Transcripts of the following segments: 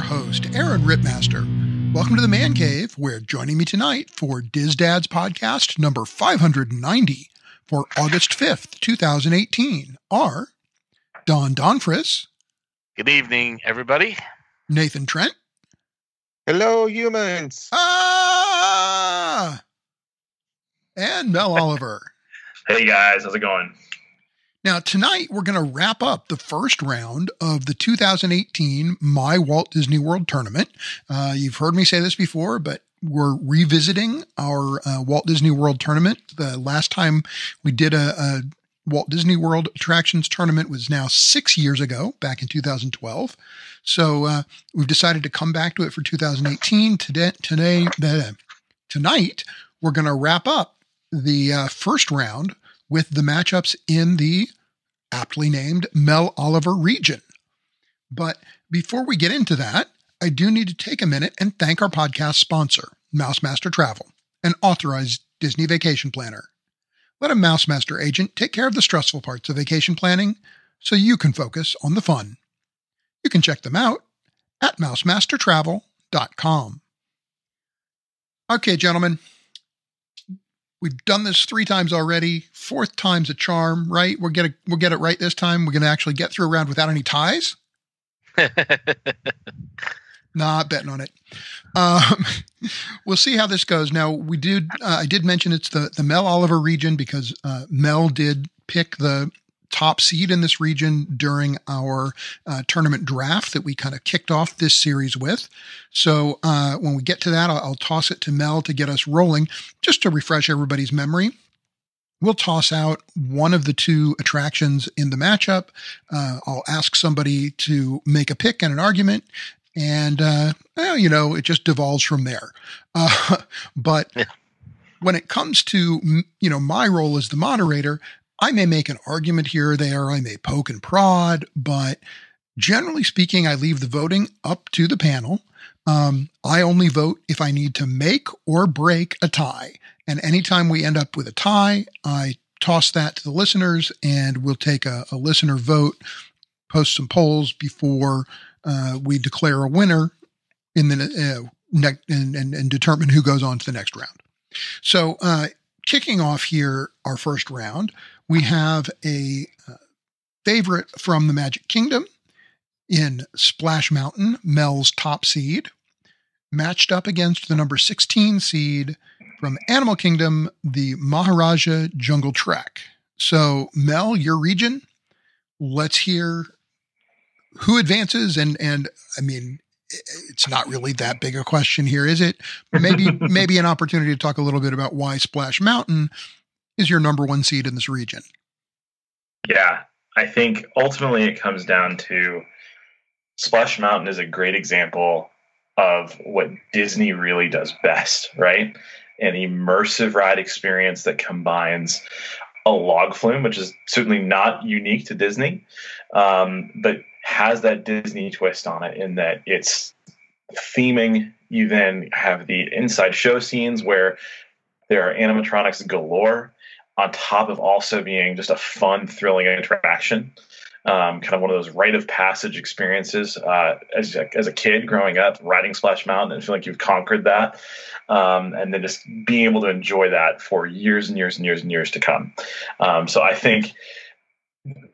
your host, Aaron Rittmaster. Welcome to the Man Cave, where joining me tonight for Diz Dad's podcast number 590 for August 5th, 2018 are Don Donfris. Good evening, everybody. Nathan Trent. Hello, humans. Ah! And Mel Oliver. Hey guys, how's it going? Now, tonight we're going to wrap up the first round of the 2018 My Walt Disney World Tournament. Uh, you've heard me say this before, but we're revisiting our uh, Walt Disney World Tournament. The last time we did a, a Walt Disney World Attractions Tournament was now six years ago, back in 2012. So uh, we've decided to come back to it for 2018. Today, today, tonight, we're going to wrap up the uh, first round with the matchups in the aptly named Mel Oliver region. But before we get into that, I do need to take a minute and thank our podcast sponsor, Mousemaster Travel, an authorized Disney vacation planner. Let a Mousemaster agent take care of the stressful parts of vacation planning so you can focus on the fun. You can check them out at mousemastertravel.com. Okay, gentlemen, We've done this three times already. Fourth time's a charm, right? We'll get it. We'll get it right this time. We're going to actually get through a round without any ties. Not betting on it. Um, we'll see how this goes. Now, we did. Uh, I did mention it's the the Mel Oliver region because uh, Mel did pick the top seed in this region during our uh, tournament draft that we kind of kicked off this series with. So uh, when we get to that, I'll, I'll toss it to Mel to get us rolling. Just to refresh everybody's memory, we'll toss out one of the two attractions in the matchup. Uh, I'll ask somebody to make a pick and an argument. And, uh, well, you know, it just devolves from there. Uh, but yeah. when it comes to, you know, my role as the moderator, I may make an argument here or there, I may poke and prod, but generally speaking, I leave the voting up to the panel. Um, I only vote if I need to make or break a tie. And anytime we end up with a tie, I toss that to the listeners and we'll take a, a listener vote, post some polls before uh, we declare a winner in the uh, ne- and, and, and, determine who goes on to the next round. So, uh, kicking off here our first round, we have a uh, favorite from the Magic Kingdom in Splash Mountain, Mel's top seed, matched up against the number 16 seed from Animal Kingdom, the Maharaja Jungle Trek. So, Mel, your region, let's hear who advances and and I mean it's not really that big a question here, is it? Maybe maybe an opportunity to talk a little bit about why Splash Mountain is your number one seed in this region? Yeah, I think ultimately it comes down to Splash Mountain is a great example of what Disney really does best, right? An immersive ride experience that combines a log flume, which is certainly not unique to Disney, um, but has that Disney twist on it in that it's theming. You then have the inside show scenes where there are animatronics galore on top of also being just a fun, thrilling interaction. Um, kind of one of those rite of passage experiences uh, as, a, as a kid growing up, riding Splash Mountain and feeling like you've conquered that. Um, and then just being able to enjoy that for years and years and years and years to come. Um, so I think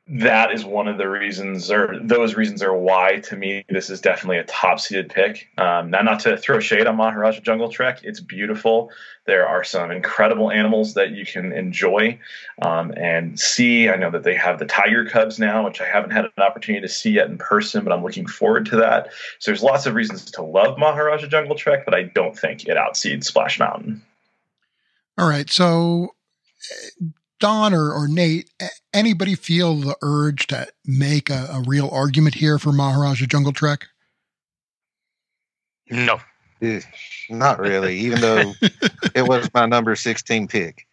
that is one of the reasons, or those reasons are why, to me, this is definitely a top seeded pick. Um, now, not to throw shade on Maharaja Jungle Trek, it's beautiful. There are some incredible animals that you can enjoy um, and see. I know that they have the tiger cubs now, which I haven't had an opportunity to see yet in person, but I'm looking forward to that. So there's lots of reasons to love Maharaja Jungle Trek, but I don't think it outseeds Splash Mountain. All right. So Don or, or Nate, anybody feel the urge to make a, a real argument here for Maharaja Jungle Trek? No. Eh, not really, even though it was my number 16 pick.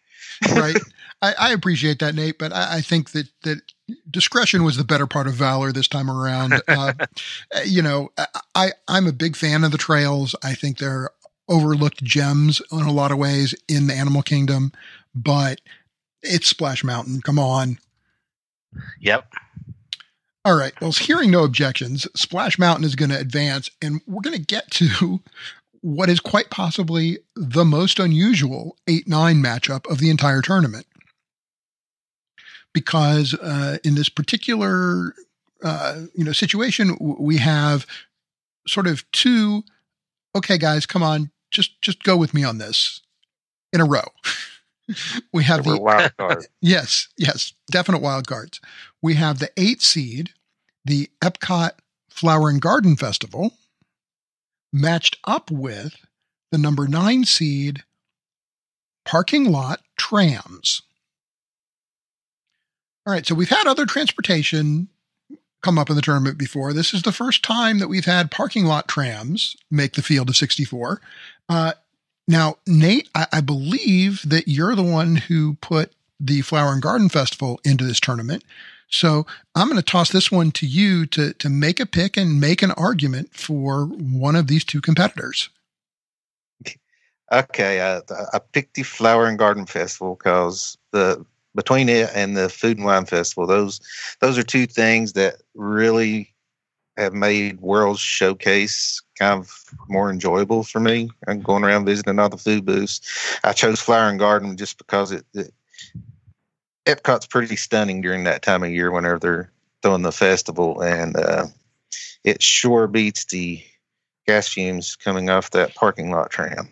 right. I, I, appreciate that, Nate, but I, I, think that, that discretion was the better part of valor this time around. Uh, you know, I, I'm a big fan of the trails. I think they're overlooked gems in a lot of ways in the animal kingdom, but it's Splash Mountain. Come on. Yep. All right. Well, hearing no objections, Splash Mountain is going to advance, and we're going to get to what is quite possibly the most unusual 8 9 matchup of the entire tournament. Because uh, in this particular uh, you know situation, we have sort of two. Okay, guys, come on, just just go with me on this in a row. We have the wild card. yes, yes, definite wild cards. We have the eight seed, the Epcot Flower and Garden Festival, matched up with the number nine seed, Parking Lot Trams. All right, so we've had other transportation come up in the tournament before. This is the first time that we've had parking lot trams make the field of 64. Uh, now, Nate, I, I believe that you're the one who put the Flower and Garden Festival into this tournament. So I'm going to toss this one to you to to make a pick and make an argument for one of these two competitors. Okay, uh, I picked the Flower and Garden Festival because the between it and the Food and Wine Festival, those those are two things that really have made World Showcase kind of more enjoyable for me. I'm going around visiting all the food booths. I chose Flower and Garden just because it, it Epcot's pretty stunning during that time of year whenever they're throwing the festival, and uh, it sure beats the gas fumes coming off that parking lot tram.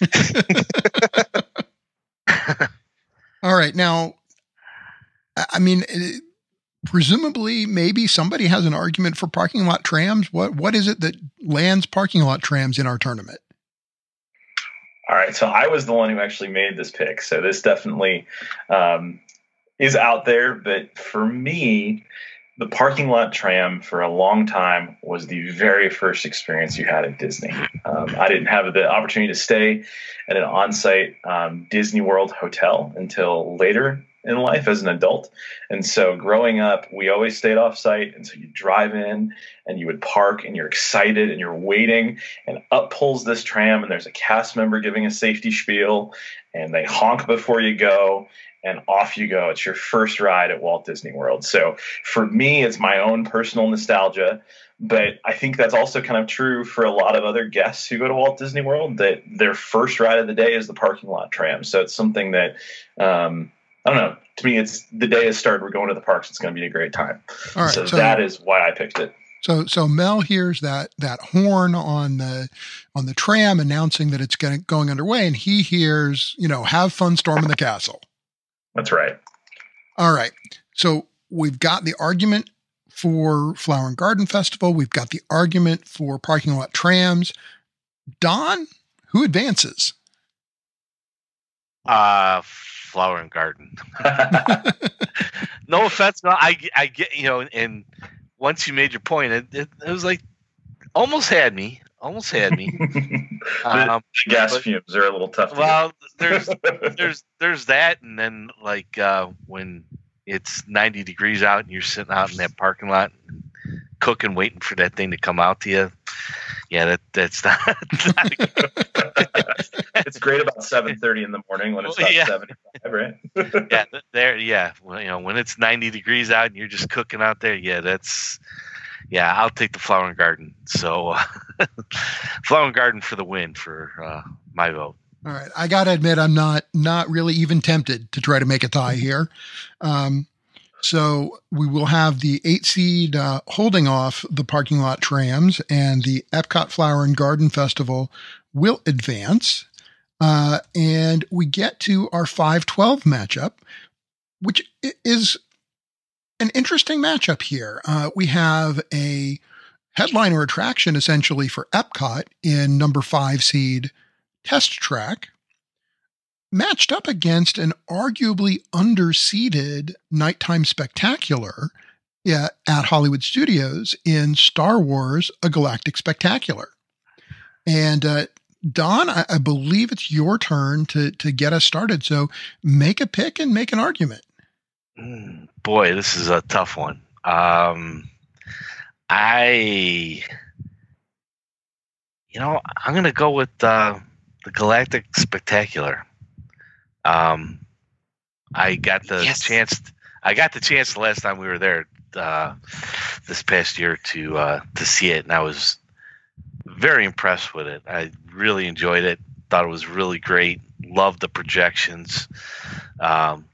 All right, now, I mean, presumably, maybe somebody has an argument for parking lot trams. What what is it that lands parking lot trams in our tournament? All right, so I was the one who actually made this pick, so this definitely um, is out there. But for me, the parking lot tram for a long time was the very first experience you had at Disney. Um, I didn't have the opportunity to stay at an on-site um, Disney World hotel until later in life as an adult. And so growing up, we always stayed off site. And so you drive in and you would park and you're excited and you're waiting and up pulls this tram and there's a cast member giving a safety spiel and they honk before you go and off you go. It's your first ride at Walt Disney World. So for me, it's my own personal nostalgia. But I think that's also kind of true for a lot of other guests who go to Walt Disney World that their first ride of the day is the parking lot tram. So it's something that um, I don't know. To me, it's the day has started. We're going to the parks. It's going to be a great time. All right, so, so- that is why I picked it. So so Mel hears that that horn on the on the tram announcing that it's going going underway, and he hears you know have fun storming the castle. That's right. All right, so we've got the argument for Flower and Garden Festival. We've got the argument for parking lot trams. Don, who advances? Uh, flower and garden. no offense. No, I, I get, you know, and once you made your point, it, it, it was like almost had me, almost had me. Um, gas but- fumes are a little tough. to well, there's, there's, there's that. And then like, uh, when it's 90 degrees out and you're sitting out in that parking lot and cooking, waiting for that thing to come out to you. Yeah, that, that's not, not good it's great about seven thirty in the morning when it's Well, about yeah. seventy five, right? yeah, there, yeah. Well, you know, when it's 90 degrees out and you're just cooking out there, yeah, that's, yeah, I'll take the flower and garden. So, uh, flower and garden for the win for uh, my vote. All right, I got to admit, I'm not not really even tempted to try to make a tie here. Um, so we will have the eight seed uh, holding off the parking lot trams, and the Epcot Flower and Garden Festival will advance. Uh, and we get to our 512 matchup, which is an interesting matchup here. Uh, we have a headliner attraction essentially for Epcot in number five seed Test Track, matched up against an arguably underseeded nighttime spectacular at Hollywood Studios in Star Wars A Galactic Spectacular. And uh, Don, I, I believe it's your turn to to get us started. So make a pick and make an argument. Mm, boy, this is a tough one. Um, I, you know, I'm gonna go with uh, the Galactic Spectacular. Um, I got the Yes. chance. I got the chance the last time we were there uh, this past year to uh, to see it, and I was very impressed with it. I really enjoyed it. Thought it was really great. Loved the projections, um,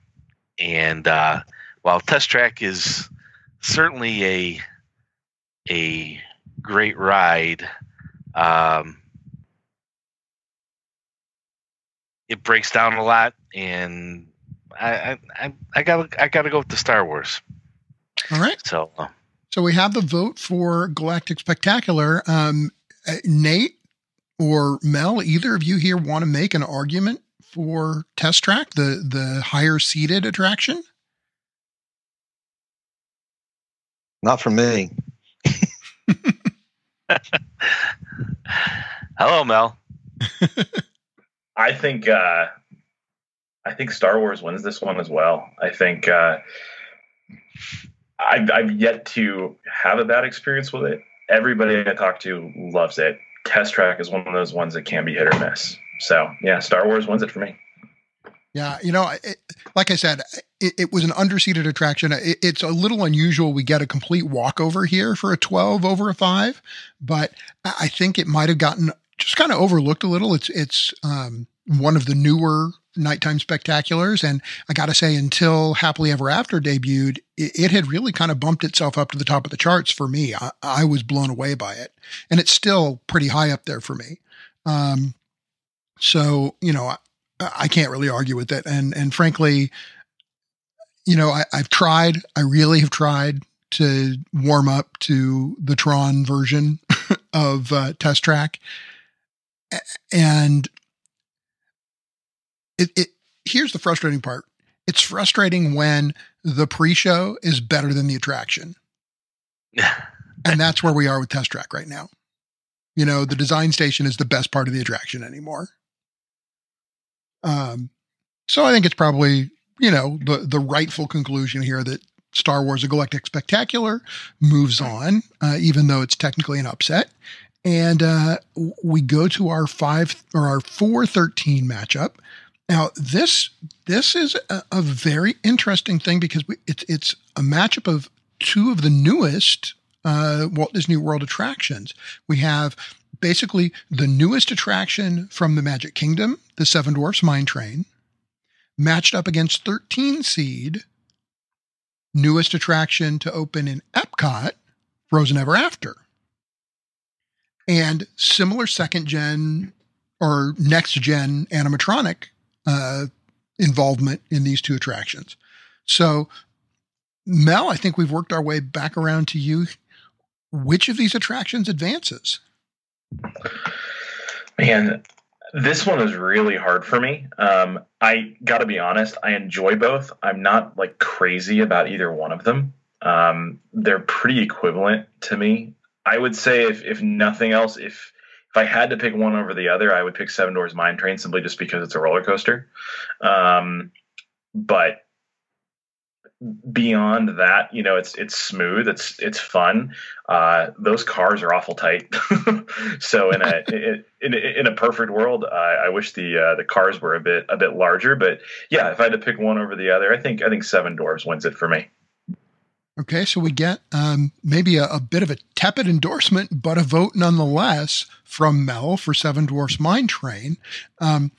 and uh, while Test Track is certainly a a great ride. Um, it breaks down a lot, and I I I got I got to go with the Star Wars. All right. So uh, So we have the vote for Galactic Spectacular. Um, uh, Nate or Mel, either of you here want to make an argument for Test Track, the the higher seated attraction? Not for me. hello, Mel. I think uh, I think Star Wars wins this one as well. I think uh, I've, I've yet to have a bad experience with it. Everybody I talk to loves it. Test Track is one of those ones that can be hit or miss. So yeah, Star Wars wins it for me. Yeah, you know, it, like I said, it, it was an underseated attraction. It, it's a little unusual. We get a complete walkover here for a 12 over a five, but I think it might have gotten just kind of overlooked a little. It's it's um, one of the newer nighttime spectaculars, and I got to say, until Happily Ever After debuted, it, it, had really kind of bumped itself up to the top of the charts for me. I, I was blown away by it, and it's still pretty high up there for me. Um, so you know, I can't really argue with it. And and frankly, you know, I, I've tried. I really have tried to warm up to the Tron version of uh, Test Track, and it, it here's the frustrating part. It's frustrating when the pre-show is better than the attraction, and that's where we are with Test Track right now. You know, the design station is the best part of the attraction anymore. Um, so I think it's probably you know the the rightful conclusion here that Star Wars: A Galactic Spectacular moves on, uh, even though it's technically an upset. And uh, we go to our five or our four thirteen matchup. Now this this is a, a very interesting thing because we, it's it's a matchup of two of the newest uh, Walt Disney World attractions. We have basically the newest attraction from the Magic Kingdom, the Seven Dwarfs Mine Train, matched up against 13 seed, newest attraction to open in Epcot, Frozen Ever After. And similar second gen or next gen animatronic uh, involvement in these two attractions. So, Mel, I think we've worked our way back around to you. Which of these attractions advances? Man, this one is really hard for me. Um, I got to be honest, I enjoy both. I'm not like crazy about either one of them. Um, they're pretty equivalent to me. I would say, if if nothing else, if if I had to pick one over the other, I would pick Seven Dwarfs Mine Train simply just because it's a roller coaster. Um, but beyond that, you know, it's it's smooth, it's it's fun. Uh, those cars are awful tight. so in a in, in a perfect world, I, I wish the uh, the cars were a bit a bit larger. But yeah, if I had to pick one over the other, I think I think Seven Dwarfs wins it for me. Okay, so we get um, maybe a, a, bit of a tepid endorsement, but a vote nonetheless from Mel for Seven Dwarfs Mine Train. Um,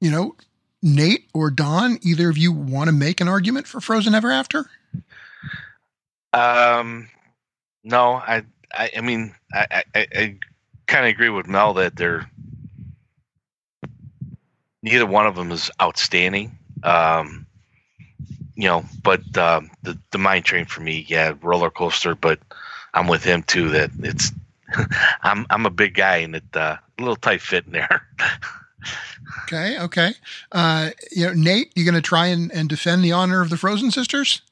you know, Nate or Don, either of you want to make an argument for Frozen Ever After? Um, no, I, I, I mean, I, I, I kind of agree with Mel that they're neither one of them is outstanding. Um, you know, but uh, the the mine train for me, yeah, roller coaster. But I'm with him too. That it's I'm I'm a big guy and it uh, a little tight fit in there. okay, okay. Uh, you know, Nate, you going to try and, and defend the honor of the Frozen sisters?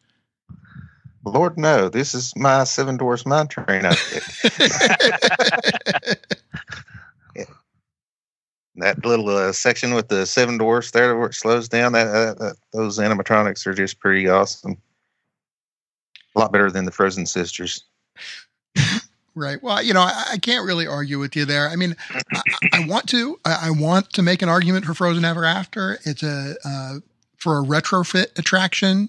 Lord, no. This is my Seven Dwarfs Mine Train outfit. yeah. That little uh, section with the Seven Dwarfs there where it slows down, that, uh, that those animatronics are just pretty awesome. A lot better than the Frozen sisters. Right. Well, you know, I, I, can't really argue with you there. I mean, I, I want to. I, I, want to make an argument for Frozen Ever After. It's a uh, for a retrofit attraction.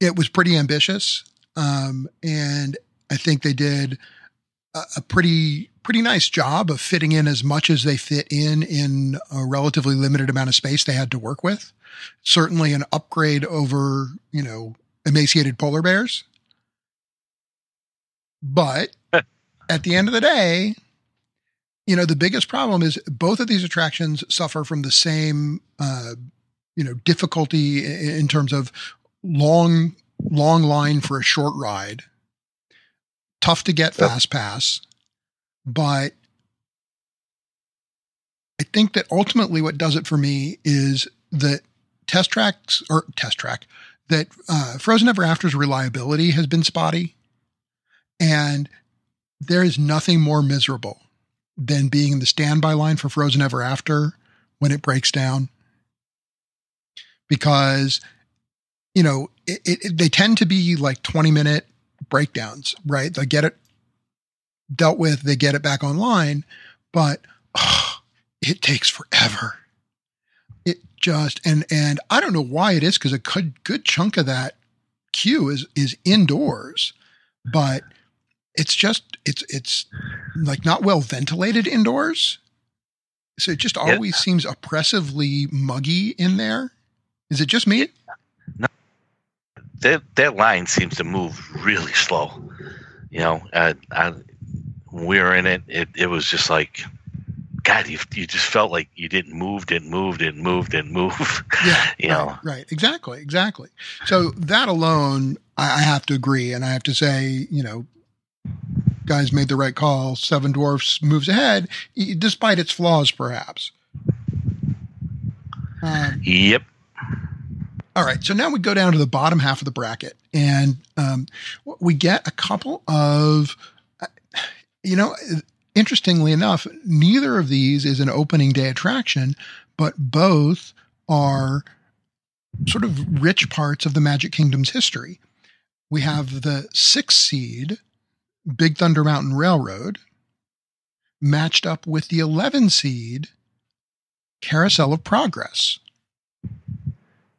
It was pretty ambitious. um, and I think they did a, a pretty pretty nice job of fitting in as much as they fit in in a relatively limited amount of space they had to work with. Certainly an upgrade over, you know, emaciated polar bears. But at the end of the day, you know, the biggest problem is both of these attractions suffer from the same, uh, you know, difficulty in terms of long, long line for a short ride, tough to get fast pass, but I think that ultimately what does it for me is that test tracks or test track that uh, Frozen Ever After's reliability has been spotty, and there is nothing more miserable than being in the standby line for Frozen Ever After when it breaks down, because you know it, it, they tend to be like twenty minute breakdowns, right? They get it dealt with, they get it back online, but oh, it takes forever. It just and and I don't know why it is because a good good chunk of that queue is is indoors, but it's just it's it's like not well ventilated indoors. So it just always yeah. seems oppressively muggy in there. Is it just me? No. That that line seems to move really slow. You know, uh, I, when we were in it, it, it was just like, God, you, you just felt like you didn't move, didn't move, didn't move, didn't move. Yeah, you right, know, right, exactly, exactly. So that alone, I, I have to agree, and I have to say, you know, guys made the right call. Seven Dwarfs moves ahead, despite its flaws, perhaps. Um, yep. All right, so now we go down to the bottom half of the bracket, and um, we get a couple of you know, interestingly enough, neither of these is an opening day attraction, but both are sort of rich parts of the Magic Kingdom's history. We have the six seed Big Thunder Mountain Railroad matched up with the 11 seed Carousel of Progress.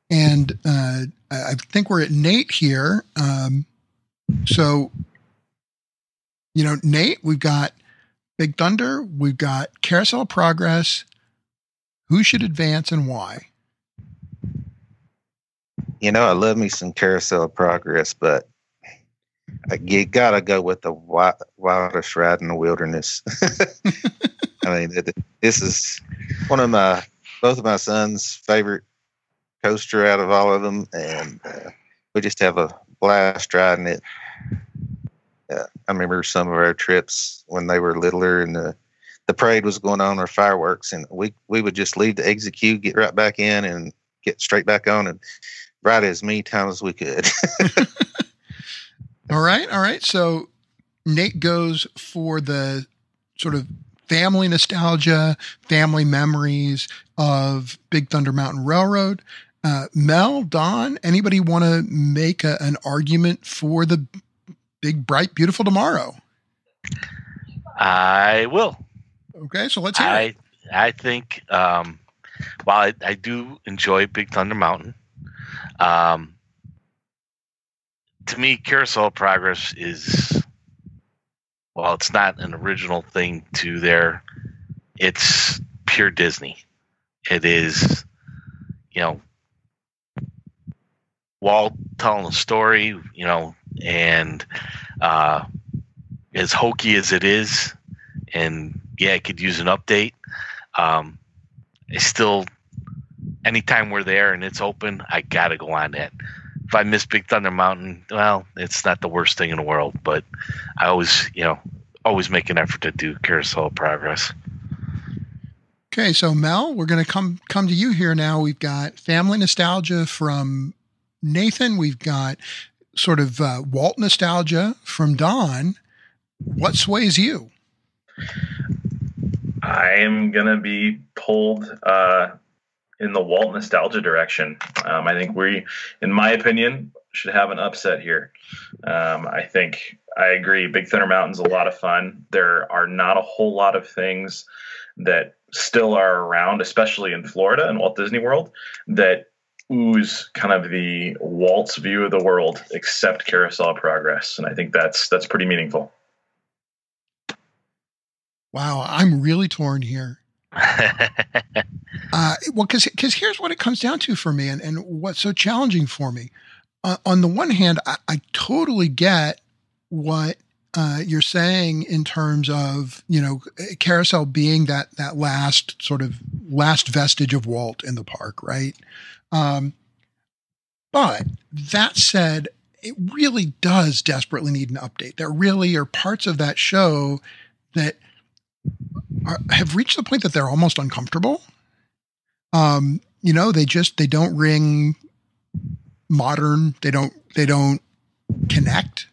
And uh, I think we're at Nate here. Um, so you know, Nate, we've got Big Thunder, we've got Carousel Progress. Who should advance and why? You know, I love me some Carousel of Progress, but you gotta go with the wildest ride in the wilderness. I mean, this is one of my both of my sons' favorite coaster out of all of them, and uh, we just have a blast riding it. Uh, I remember some of our trips when they were littler and the the parade was going on or fireworks, and we we would just leave the exit queue, get right back in, and get straight back on and ride as many times as we could. all right, all right. So Nate goes for the sort of family nostalgia, family memories of Big Thunder Mountain Railroad. Uh, Mel, Don, anybody want to make a, an argument for the big, bright, beautiful tomorrow? I will. Okay, so let's hear I, it. I think, um, while I, I, do enjoy Big Thunder Mountain, um, to me, Carousel Progress is, well, it's not an original thing to there. It's pure Disney. It is, you know, Walt telling a story, you know, and uh, as hokey as it is, and yeah, it could use an update. Um, I still, anytime we're there and it's open, I gotta go on that. If I miss Big Thunder Mountain, well, it's not the worst thing in the world, but I always, you know, always make an effort to do Carousel Progress. Okay, so Mel, we're going to come come to you here now. We've got family nostalgia from Nathan. We've got sort of uh, Walt nostalgia from Don. What sways you? I am gonna be pulled uh, in the Walt nostalgia direction. Um, I think we, in my opinion, should have an upset here. Um, I think I agree. Big Thunder Mountain's a lot of fun. There are not a whole lot of things that still are around, especially in Florida and Walt Disney World, that ooze kind of the Walt's view of the world, except carousel progress, and I think that's that's pretty meaningful. Wow, I'm really torn here. uh, well, because because here's what it comes down to for me, and, and what's so challenging for me. Uh, on the one hand, I, I totally get what uh, you're saying in terms of you know carousel being that that last sort of last vestige of Walt in the park, right? Um, but that said, it really does desperately need an update. There really are parts of that show that are, have reached the point that they're almost uncomfortable. Um, you know, they just they don't ring modern. They don't they don't connect.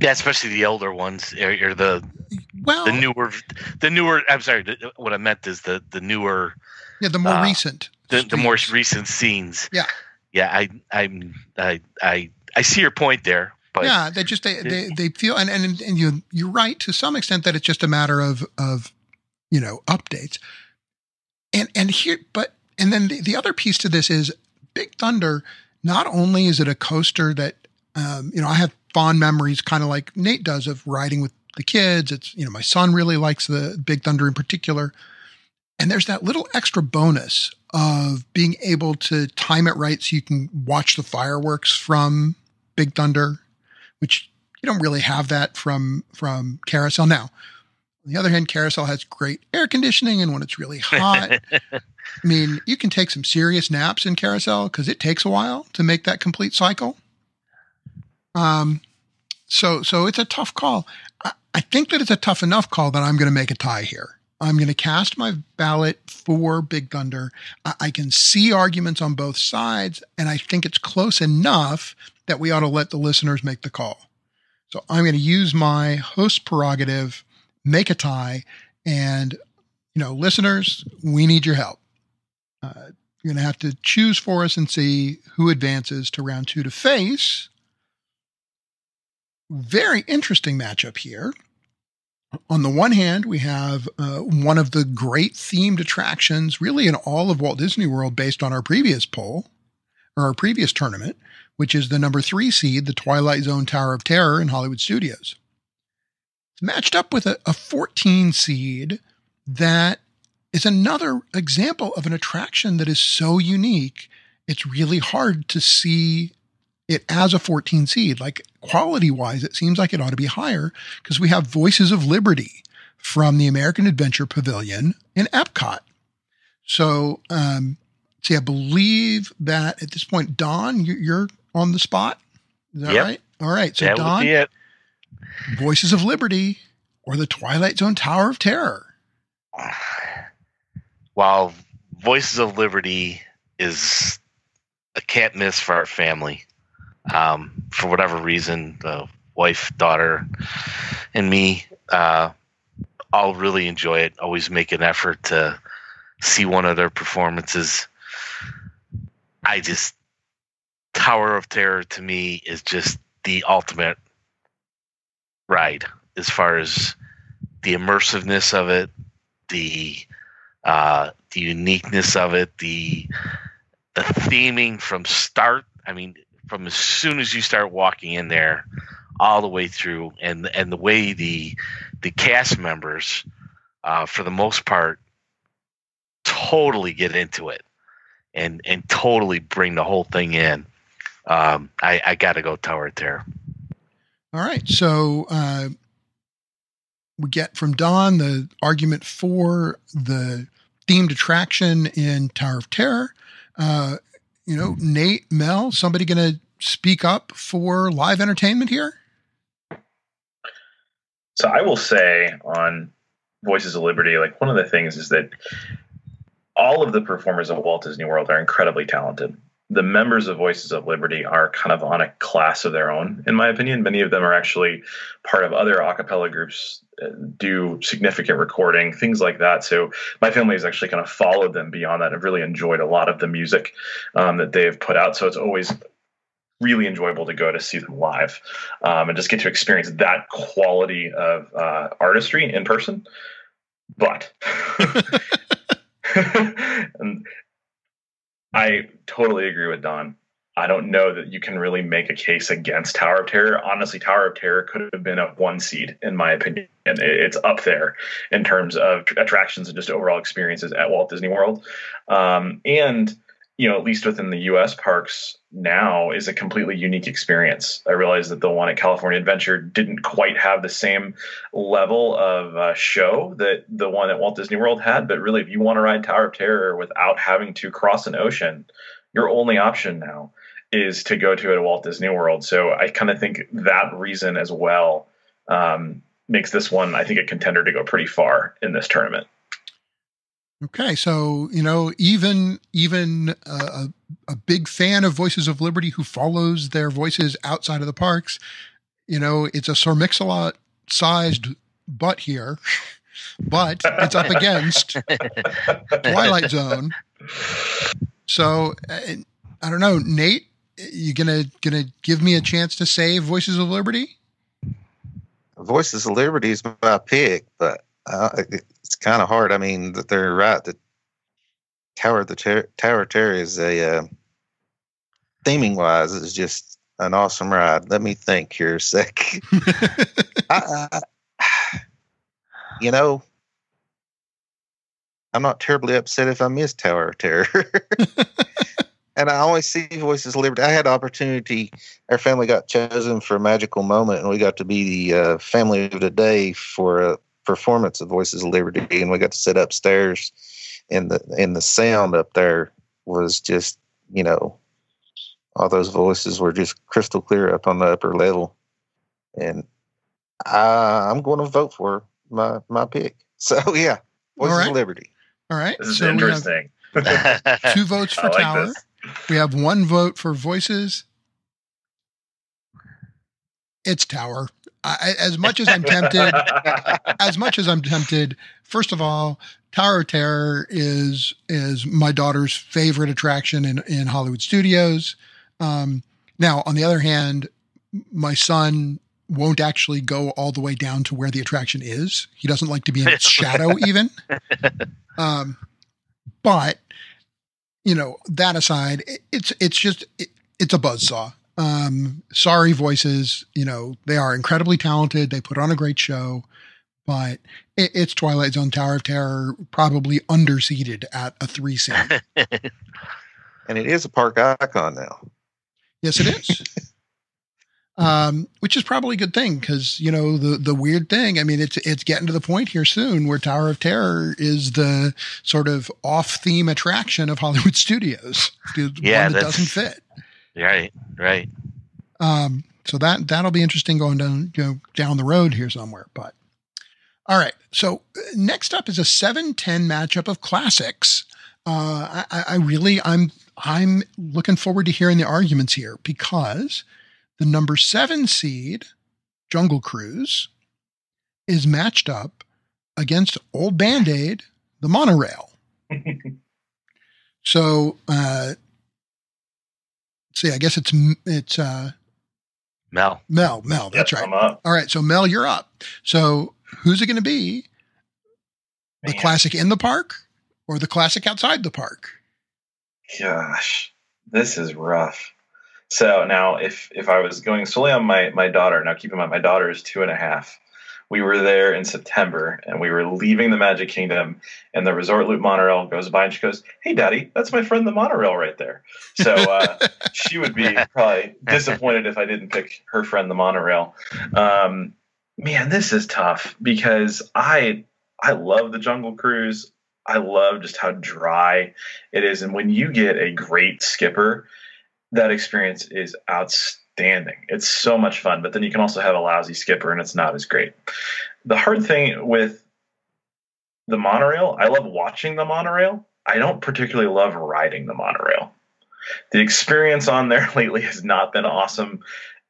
Yeah, especially the older ones or, or the well the newer the newer. I'm sorry. What I meant is the the newer. Yeah, the more uh, recent. The, the more recent scenes. Yeah. Yeah, I I'm I I I see your point there, but yeah, they just they, they they feel and and and you you're right to some extent that it's just a matter of of you know updates. And and here but and then the, the other piece to this is Big Thunder. Not only is it a coaster that um, you know I have fond memories, kind of like Nate does, of riding with the kids. It's you know my son really likes the Big Thunder in particular, and there's that little extra bonus of being able to time it right so you can watch the fireworks from Big Thunder, which you don't really have that from from Carousel now. On the other hand, Carousel has great air conditioning, and when it's really hot, I mean, you can take some serious naps in Carousel because it takes a while to make that complete cycle. Um, so so it's a tough call. I, I think that it's a tough enough call that I'm going to make a tie here. I'm going to cast my ballot for Big Thunder. I, I can see arguments on both sides, and I think it's close enough that we ought to let the listeners make the call. So I'm going to use my host prerogative, make a tie, and you know, listeners, we need your help. Uh, you're going to have to choose for us and see who advances to round two to face. Very interesting matchup here. On the one hand, we have uh, one of the great themed attractions, really in all of Walt Disney World, based on our previous poll or our previous tournament, which is the number three seed, the Twilight Zone Tower of Terror in Hollywood Studios. It's matched up with a, a 14 seed that is another example of an attraction that is so unique. It's really hard to see it as a 14 seed. Like quality wise, it seems like it ought to be higher because we have Voices of Liberty from the American Adventure Pavilion in Epcot. So, um, see, I believe that at this point, Don, you- you're on the spot. Is that Yep. right? All right. So, that Don. Voices of Liberty or the Twilight Zone Tower of Terror. While Voices of Liberty is a can't miss for our family, um, for whatever reason, the wife, daughter, and me uh, all really enjoy it. Always make an effort to see one of their performances. I just Tower of Terror to me is just the ultimate ride as far as the immersiveness of it, the uh, the uniqueness of it, the the theming from start. I mean, from as soon as you start walking in there, all the way through, and and the way the the cast members, uh, for the most part, totally get into it, and and totally bring the whole thing in. Um, I, I got to go Tower of Terror. All right. So uh, we get from Don the argument for the themed attraction in Tower of Terror. Uh, you know, hmm. Nate, Mel, somebody going to speak up for live entertainment here? So I will say on Voices of Liberty, like one of the things is that all of the performers of Walt Disney World are incredibly talented. The members of Voices of Liberty are kind of on a class of their own, in my opinion. Many of them are actually part of other a cappella groups, do significant recording, things like that. So my family has actually kind of followed them beyond that. I've really enjoyed a lot of the music um, that they have put out. So it's always really enjoyable to go to see them live um, and just get to experience that quality of uh, artistry in person. But and I totally agree with Don. I don't know that you can really make a case against Tower of Terror. Honestly, Tower of Terror could have been a one seed, in my opinion. And it's up there in terms of attractions and just overall experiences at Walt Disney World. Um, and you know, at least within the U.S. parks now, is a completely unique experience. I realize that the one at California Adventure didn't quite have the same level of uh, show that the one at Walt Disney World had. But really, if you want to ride Tower of Terror without having to cross an ocean, your only option now is to go to it at Walt Disney World. So I kind of think that reason as well um, makes this one, I think, a contender to go pretty far in this tournament. Okay, so you know, even even a, a big fan of Voices of Liberty who follows their voices outside of the parks, you know, it's a Sir Mix-a-Lot sized butt here, but it's up against Twilight Zone. So I don't know, Nate. You gonna gonna give me a chance to say Voices of Liberty? Voices of Liberty is my pick, but uh, it's kind of hard. I mean, that they're right. The Tower the ter- Tower Terror is a uh, theming wise is just an awesome ride. Let me think here a sec. I, I, you know, I'm not terribly upset if I miss Tower of Terror. and I always see Voices of Liberty. I had the opportunity. Our family got chosen for a magical moment, and we got to be the uh, family of the day for a performance of Voices of Liberty, and we got to sit upstairs, and the and the sound up there was just you know, all those voices were just crystal clear up on the upper level, and I, I'm going to vote for my my pick. So yeah, Voices right. of Liberty. All right, this is so interesting. two votes for like Tower. This. We have one vote for Voices. It's Tower. I, as much as I'm tempted, as much as I'm tempted, first of all, Tower of Terror is is my daughter's favorite attraction in in Hollywood Studios. Um, now, on the other hand, my son won't actually go all the way down to where the attraction is. He doesn't like to be in its shadow, even. Um, but you know, that aside, it, it's it's just it, it's a buzz saw. Um, sorry, voices. You know they are incredibly talented. They put on a great show, but it, it's Twilight Zone Tower of Terror, probably underseated at a three seed. and it is a park icon now. Yes, it is. um, which is probably a good thing because you know the the weird thing. I mean, it's it's getting to the point here soon where Tower of Terror is the sort of off theme attraction of Hollywood studios. The yeah, one that doesn't fit. Right, right. Um, so that that'll be interesting going down you know, down the road here somewhere. But all right, so uh, next up is a seven ten matchup of classics. Uh, I, I really I'm I'm looking forward to hearing the arguments here because the number seven seed Jungle Cruise is matched up against Old Band Aid, the monorail. so uh, see, I guess it's it's uh, Mel. Mel, Mel. That's right. All right, so Mel, you're up. So who's it going to be? The classic in the park or the classic outside the park? Gosh, this is rough. So now, if if I was going solely on my my daughter, now keep in mind my daughter is two and a half we were there in September and we were leaving the Magic Kingdom and the Resort Loop monorail goes by and she goes, Hey daddy, that's my friend the monorail right there. So uh, she would be probably disappointed if I didn't pick her friend the monorail. Um, man, this is tough because I I love the Jungle Cruise. I love just how dry it is. And when you get a great skipper, that experience is outstanding. It's so much fun, but then you can also have a lousy skipper and it's not as great. The hard thing with the monorail, I love watching the monorail. I don't particularly love riding the monorail. The experience on there lately has not been awesome.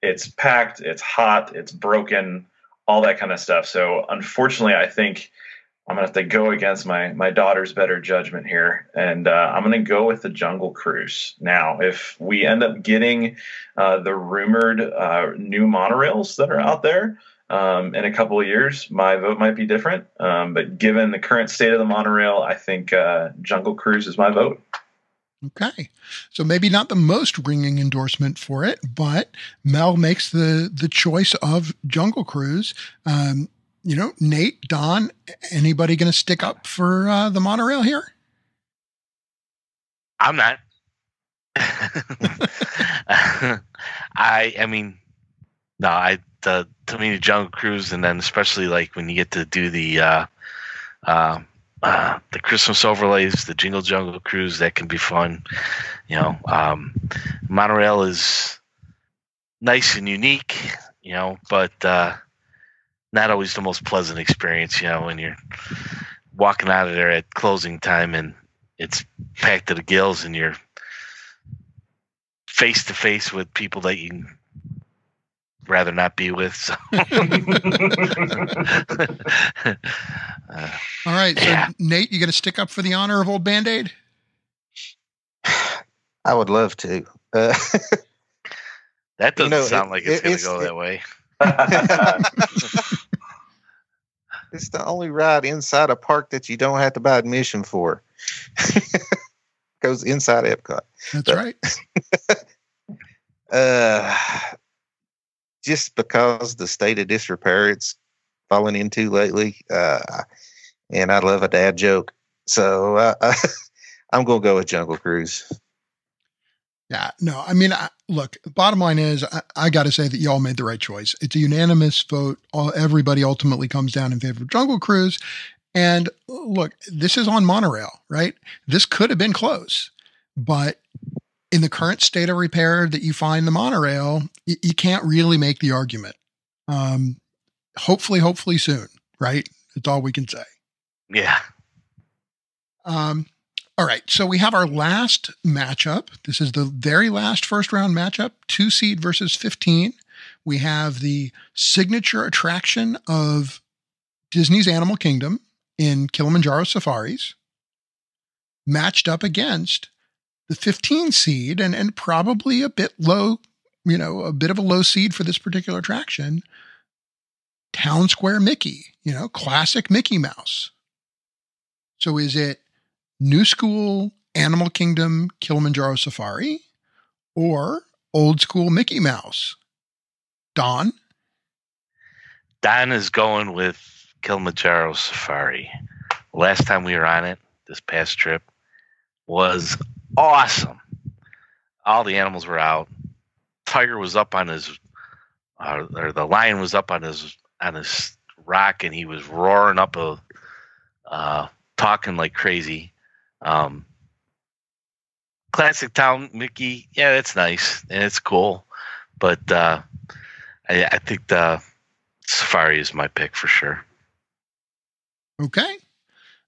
It's packed, it's hot, it's broken, all that kind of stuff. So, unfortunately, I think I'm gonna have to go against my my daughter's better judgment here, and uh, I'm gonna go with the Jungle Cruise. Now, if we end up getting uh, the rumored uh, new monorails that are out there um, in a couple of years, my vote might be different. Um, but given the current state of the monorail, I think uh, Jungle Cruise is my vote. Okay. So maybe not the most ringing endorsement for it, but Mel makes the the choice of Jungle Cruise. Um, you know, Nate, Don, anybody going to stick up for uh, the monorail here? I'm not. I I mean, no, I the to me the Jungle Cruise, and then especially like when you get to do the uh, uh, uh, the Christmas overlays, the Jingle Jungle Cruise, that can be fun. You know, um, monorail is nice and unique, you know, but uh, not always the most pleasant experience. You know, when you're walking out of there at closing time and it's packed to the gills, and you're face to face with people that you rather not be with. So. uh, All right, so yeah. Nate, you going to stick up for the honor of old Band Aid? I would love to. Uh, that doesn't you know, sound it, like it's it, going to go it, that way. it's the only ride inside a park that you don't have to buy admission for. Goes inside Epcot. That's but, right. uh, just because the state of disrepair it's fallen into lately. Uh, and I love a dad joke. So uh, I'm going to go with Jungle Cruise. Yeah, no, I mean, I, look, bottom line is, I, I got to say that y'all made the right choice. It's a unanimous vote. All, everybody ultimately comes down in favor of Jungle Cruise. And look, this is on monorail, right? This could have been close, but in the current state of repair that you find the monorail, you, you can't really make the argument. Um, hopefully, hopefully soon, right? That's all we can say. Yeah. Um, all right. So we have our last matchup. This is the very last first round matchup two seed versus 15. We have the signature attraction of Disney's Animal Kingdom in Kilimanjaro Safaris matched up against the 15 seed and, and probably a bit low, you know, a bit of a low seed for this particular attraction, Town Square Mickey, you know, classic Mickey Mouse. So is it new school Animal Kingdom Kilimanjaro Safari or old school Mickey Mouse? Don? Don is going with Kilimanjaro Safari. Last time we were on it, this past trip, was awesome. All the animals were out. Tiger was up on his, uh, or the lion was up on his on his rock, and he was roaring up a, uh, talking like crazy. Um, classic town Mickey, yeah, that's nice and it's cool, but uh, I, I think the Safari is my pick for sure. Okay.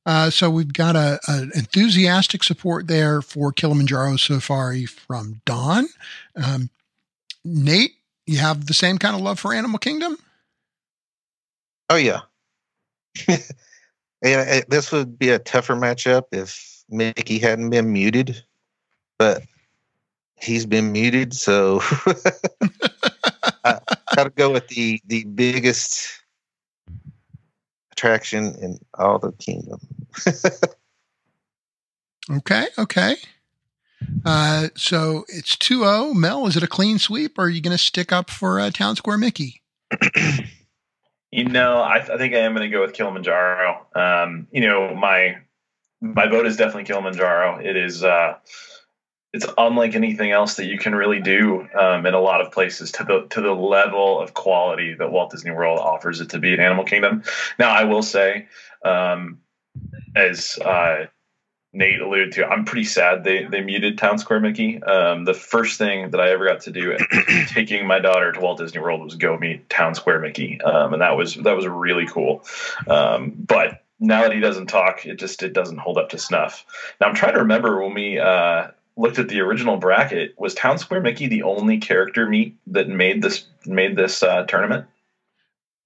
Uh, so we've got a, a, enthusiastic support there for Kilimanjaro Safari from Don. Um, Nate, you have the same kind of love for Animal Kingdom? Oh yeah. yeah, this would be a tougher matchup if Mickey hadn't been muted, but he's been muted, so I got to go with the the biggest attraction in all the kingdom. okay, okay. Uh, so it's 2 0. Mel, is it a clean sweep or are you going to stick up for uh, Town Square Mickey? you know, I, I, think I am going to go with Kilimanjaro. Um, you know, my my vote is definitely Kilimanjaro. It is. Uh, it's unlike anything else that you can really do um, in a lot of places to the to the level of quality that Walt Disney World offers it to be an Animal Kingdom. Now, I will say, um, as uh, Nate alluded to, I'm pretty sad they they muted Town Square Mickey. Um, the first thing that I ever got to do taking my daughter to Walt Disney World was go meet Town Square Mickey, um, and that was that was really cool. Um, but now that he doesn't talk, it just it doesn't hold up to snuff. Now I'm trying to remember when we uh, looked at the original bracket, was Town Square Mickey the only character meet that made this made this uh, tournament?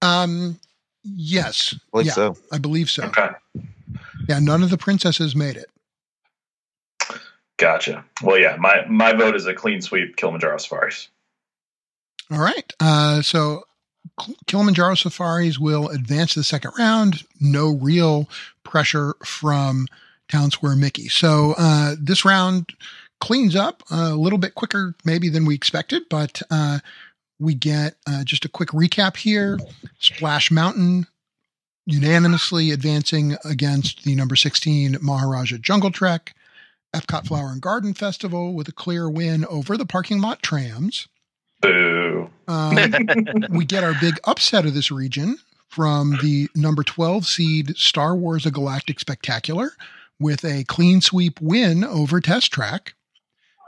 Um, yes, I yeah, so. I believe so. Okay. Yeah, none of the princesses made it. Gotcha. Well, yeah, my my vote is a clean sweep. Kilimanjaro Safaris. All right. Uh, so Kilimanjaro Safaris will advance to the second round. No real pressure from Town Square Mickey. So uh, this round cleans up a little bit quicker, maybe than we expected, but uh, we get uh, just a quick recap here. Splash Mountain unanimously advancing against the number 16 Maharaja Jungle Trek. Epcot Flower and Garden Festival with a clear win over the parking lot trams. Boo. Um, we get our big upset of this region from the number 12 seed Star Wars A Galactic Spectacular with a clean sweep win over Test Track.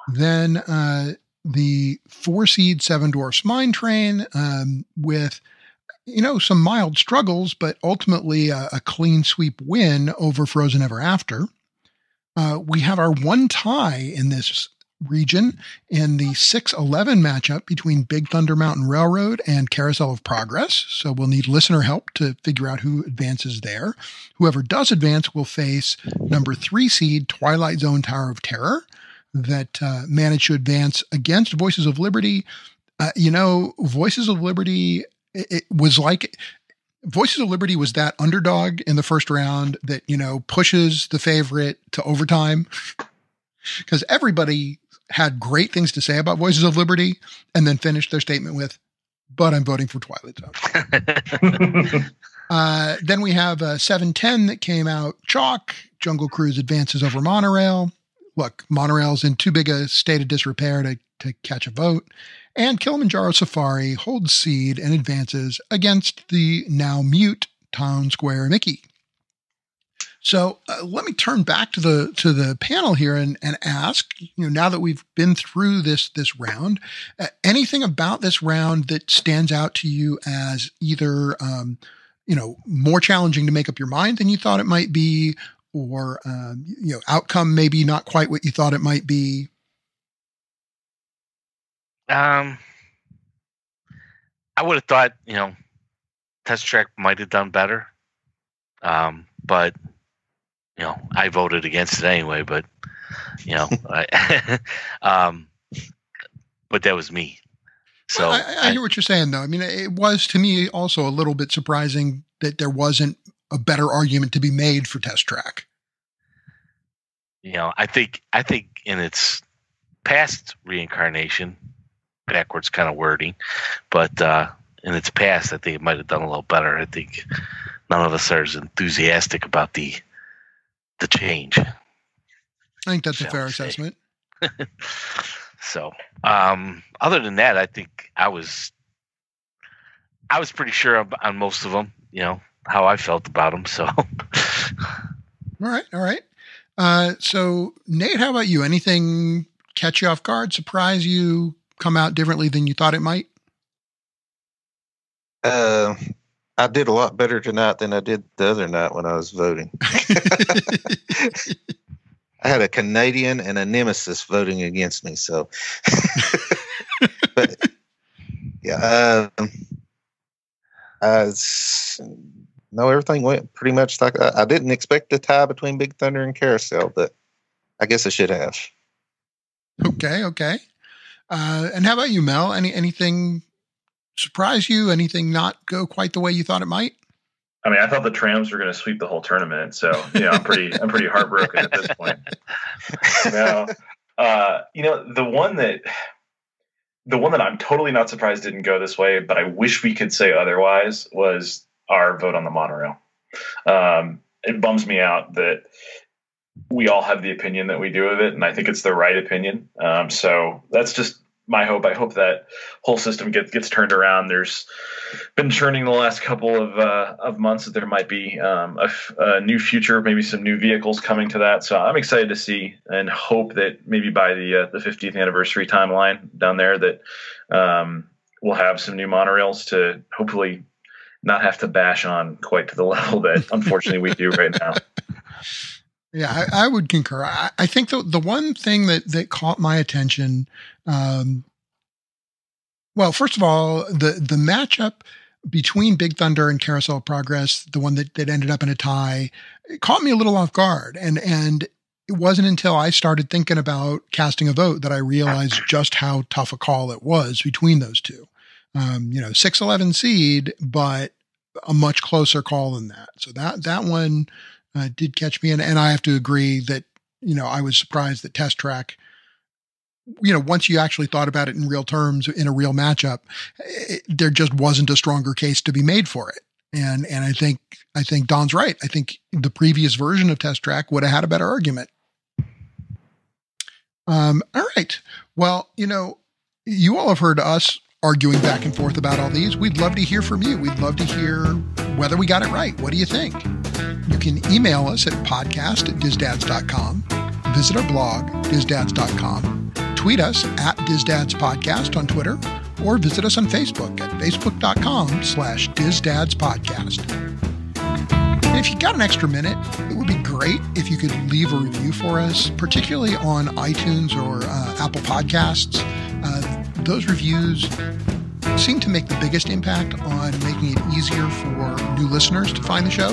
Then uh, the four seed Seven Dwarfs Mine Train um, with, you know, some mild struggles, but ultimately a, a clean sweep win over Frozen Ever After. Uh, we have our one tie in this region in the 6 11 matchup between Big Thunder Mountain Railroad and Carousel of Progress. So we'll need listener help to figure out who advances there. Whoever does advance will face number three seed Twilight Zone Tower of Terror that uh, managed to advance against Voices of Liberty. Uh, you know, Voices of Liberty, it, it was like Voices of Liberty was that underdog in the first round that, you know, pushes the favorite to overtime. Because everybody had great things to say about Voices of Liberty and then finished their statement with, but I'm voting for Twilight Zone. uh, then we have uh, 710 that came out chalk. Jungle Cruise advances over Monorail. Look, Monorail's in too big a state of disrepair to, to catch a vote. And Kilimanjaro Safari holds seed and advances against the now mute Town Square Mickey. So uh, let me turn back to the to the panel here and, and ask, you know, now that we've been through this this round, uh, anything about this round that stands out to you as either, um, you know, more challenging to make up your mind than you thought it might be, or um, you know, outcome maybe not quite what you thought it might be. Um, I would have thought, you know, Test Track might have done better. Um, but you know, I voted against it anyway. But you know, I, um, but that was me. So I, I, I hear what you're saying, though. I mean, it was to me also a little bit surprising that there wasn't a better argument to be made for Test Track. You know, I think I think in its past reincarnation, backwards kind of wording, but uh, in its past, I think it might have done a little better. I think none of us are as enthusiastic about the the change. I think that's a fair assessment. so, um, other than that, I think I was I was pretty sure on most of them. You know how I felt about them. So, all right, all right. Uh, so, Nate, how about you? Anything catch you off guard, surprise you, come out differently than you thought it might? Uh, I did a lot better tonight than I did the other night when I was voting. I had a Canadian and a nemesis voting against me, so. but yeah, um, uh, no, everything went pretty much like I, I didn't expect a tie between Big Thunder and Carousel, but I guess I should have. Okay, okay. Uh, and how about you, Mel? Any anything surprise you? Anything not go quite the way you thought it might? I mean, I thought the Trams were going to sweep the whole tournament, so you know, I'm pretty, I'm pretty heartbroken at this point. Now, uh, you know, the one that, the one that I'm totally not surprised didn't go this way, but I wish we could say otherwise was our vote on the monorail. Um, it bums me out that we all have the opinion that we do of it, and I think it's the right opinion. Um, so that's just my hope. I hope that whole system gets gets turned around. There's been churning the last couple of uh, of months that there might be um, a, a, new future, maybe some new vehicles coming to that. So I'm excited to see and hope that maybe by the uh, the 50th anniversary timeline down there that um, we'll have some new monorails to hopefully not have to bash on quite to the level that unfortunately we do right now. Yeah, I, I would concur. I, I, think the the one thing that that caught my attention, um, well, first of all, the the matchup between Big Thunder and Carousel of Progress, the one that that ended up in a tie, caught me a little off guard, and and it wasn't until I started thinking about casting a vote that I realized just how tough a call it was between those two. Um, you know, six eleven seed, but a much closer call than that. So that that one uh, did catch me, and, and I have to agree that you know I was surprised that Test Track you know, once you actually thought about it in real terms in a real matchup, it, there just wasn't a stronger case to be made for it. And and I think I think Don's right. I think the previous version of Test Track would have had a better argument. Um, all right. Well, you know, you all have heard us arguing back and forth about all these. We'd love to hear from you. We'd love to hear whether we got it right. What do you think? You can email us at podcast at dizdads.com, visit our blog, dizdads.com, tweet us at dizdadspodcast on Twitter, or visit us on Facebook at facebook.com slash dizdadspodcast. If you got an extra minute, it would be great if you could leave a review for us, particularly on iTunes or uh, Apple Podcasts. Uh, those reviews seem to make the biggest impact on making it easier for new listeners to find the show.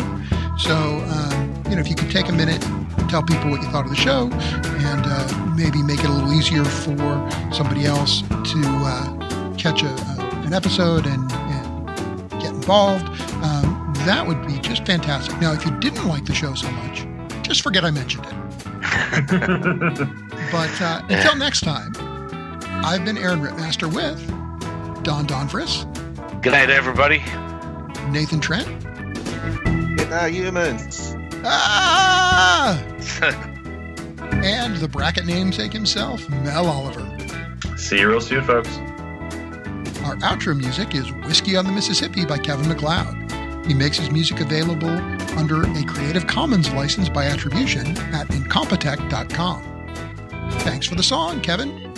So, um, you know, if you could take a minute, and tell people what you thought of the show, and uh, maybe make it a little easier for somebody else to uh, catch a, a, an episode and, and, get involved, um, that would be just fantastic. Now, if you didn't like the show so much, just forget I mentioned it. but uh, until next time, I've been Aaron Rittmaster with Don Donfris. Good night, everybody. Nathan Trent. Good night, humans. Ah! and the bracket namesake himself, Mel Oliver. See you real soon, folks. Our outro music is Whiskey on the Mississippi by Kevin MacLeod. He makes his music available under a Creative Commons license by attribution at incompetech.com. Thanks for the song, Kevin.